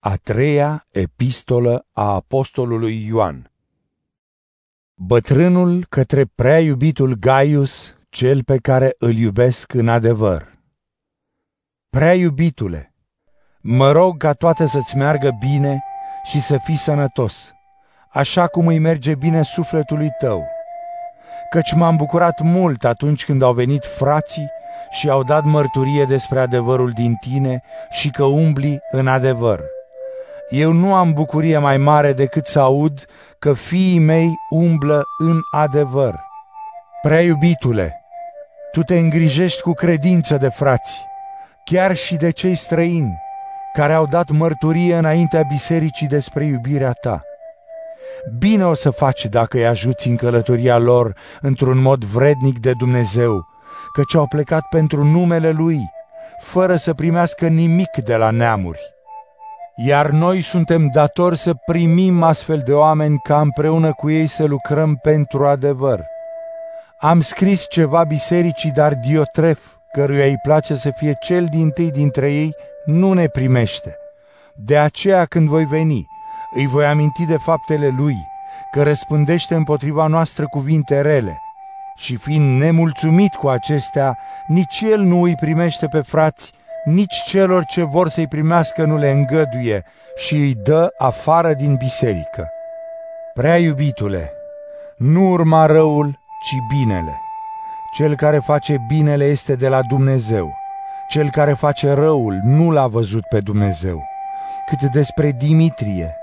A treia epistolă a apostolului Ioan Bătrânul către prea iubitul Gaius, cel pe care îl iubesc în adevăr. Prea iubitule, mă rog ca toate să-ți meargă bine și să fii sănătos, așa cum îi merge bine sufletului tău. Căci m-am bucurat mult atunci când au venit frații și au dat mărturie despre adevărul din tine și că umbli în adevăr eu nu am bucurie mai mare decât să aud că fiii mei umblă în adevăr. Prea iubitule, tu te îngrijești cu credință de frați, chiar și de cei străini, care au dat mărturie înaintea bisericii despre iubirea ta. Bine o să faci dacă îi ajuți în călătoria lor într-un mod vrednic de Dumnezeu, căci au plecat pentru numele Lui, fără să primească nimic de la neamuri iar noi suntem datori să primim astfel de oameni ca împreună cu ei să lucrăm pentru adevăr. Am scris ceva bisericii, dar Diotref, căruia îi place să fie cel din tâi dintre ei, nu ne primește. De aceea când voi veni, îi voi aminti de faptele lui, că răspândește împotriva noastră cuvinte rele. Și fiind nemulțumit cu acestea, nici el nu îi primește pe frați, nici celor ce vor să-i primească nu le îngăduie și îi dă afară din biserică. Prea iubitule, nu urma răul, ci binele. Cel care face binele este de la Dumnezeu. Cel care face răul nu l-a văzut pe Dumnezeu. Cât despre Dimitrie,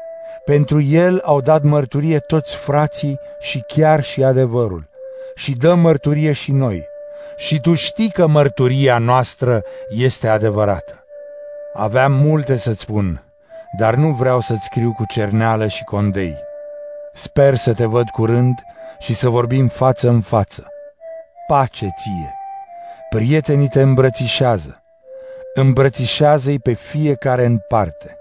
pentru el au dat mărturie toți frații și chiar și adevărul. Și dăm mărturie și noi – și tu știi că mărturia noastră este adevărată. Aveam multe să-ți spun, dar nu vreau să-ți scriu cu cerneală și condei. Sper să te văd curând și să vorbim față în față. Pace ție! Prietenii te îmbrățișează. Îmbrățișează-i pe fiecare în parte.